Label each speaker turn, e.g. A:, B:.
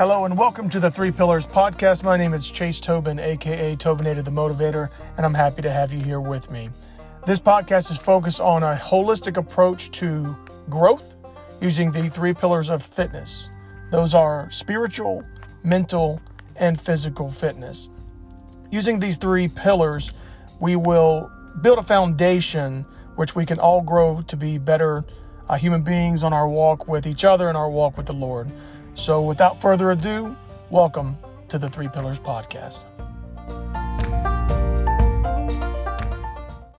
A: Hello and welcome to the Three Pillars Podcast. My name is Chase Tobin, aka Tobinator the Motivator, and I'm happy to have you here with me. This podcast is focused on a holistic approach to growth using the three pillars of fitness. Those are spiritual, mental, and physical fitness. Using these three pillars, we will build a foundation which we can all grow to be better uh, human beings on our walk with each other and our walk with the Lord. So, without further ado, welcome to the Three Pillars Podcast.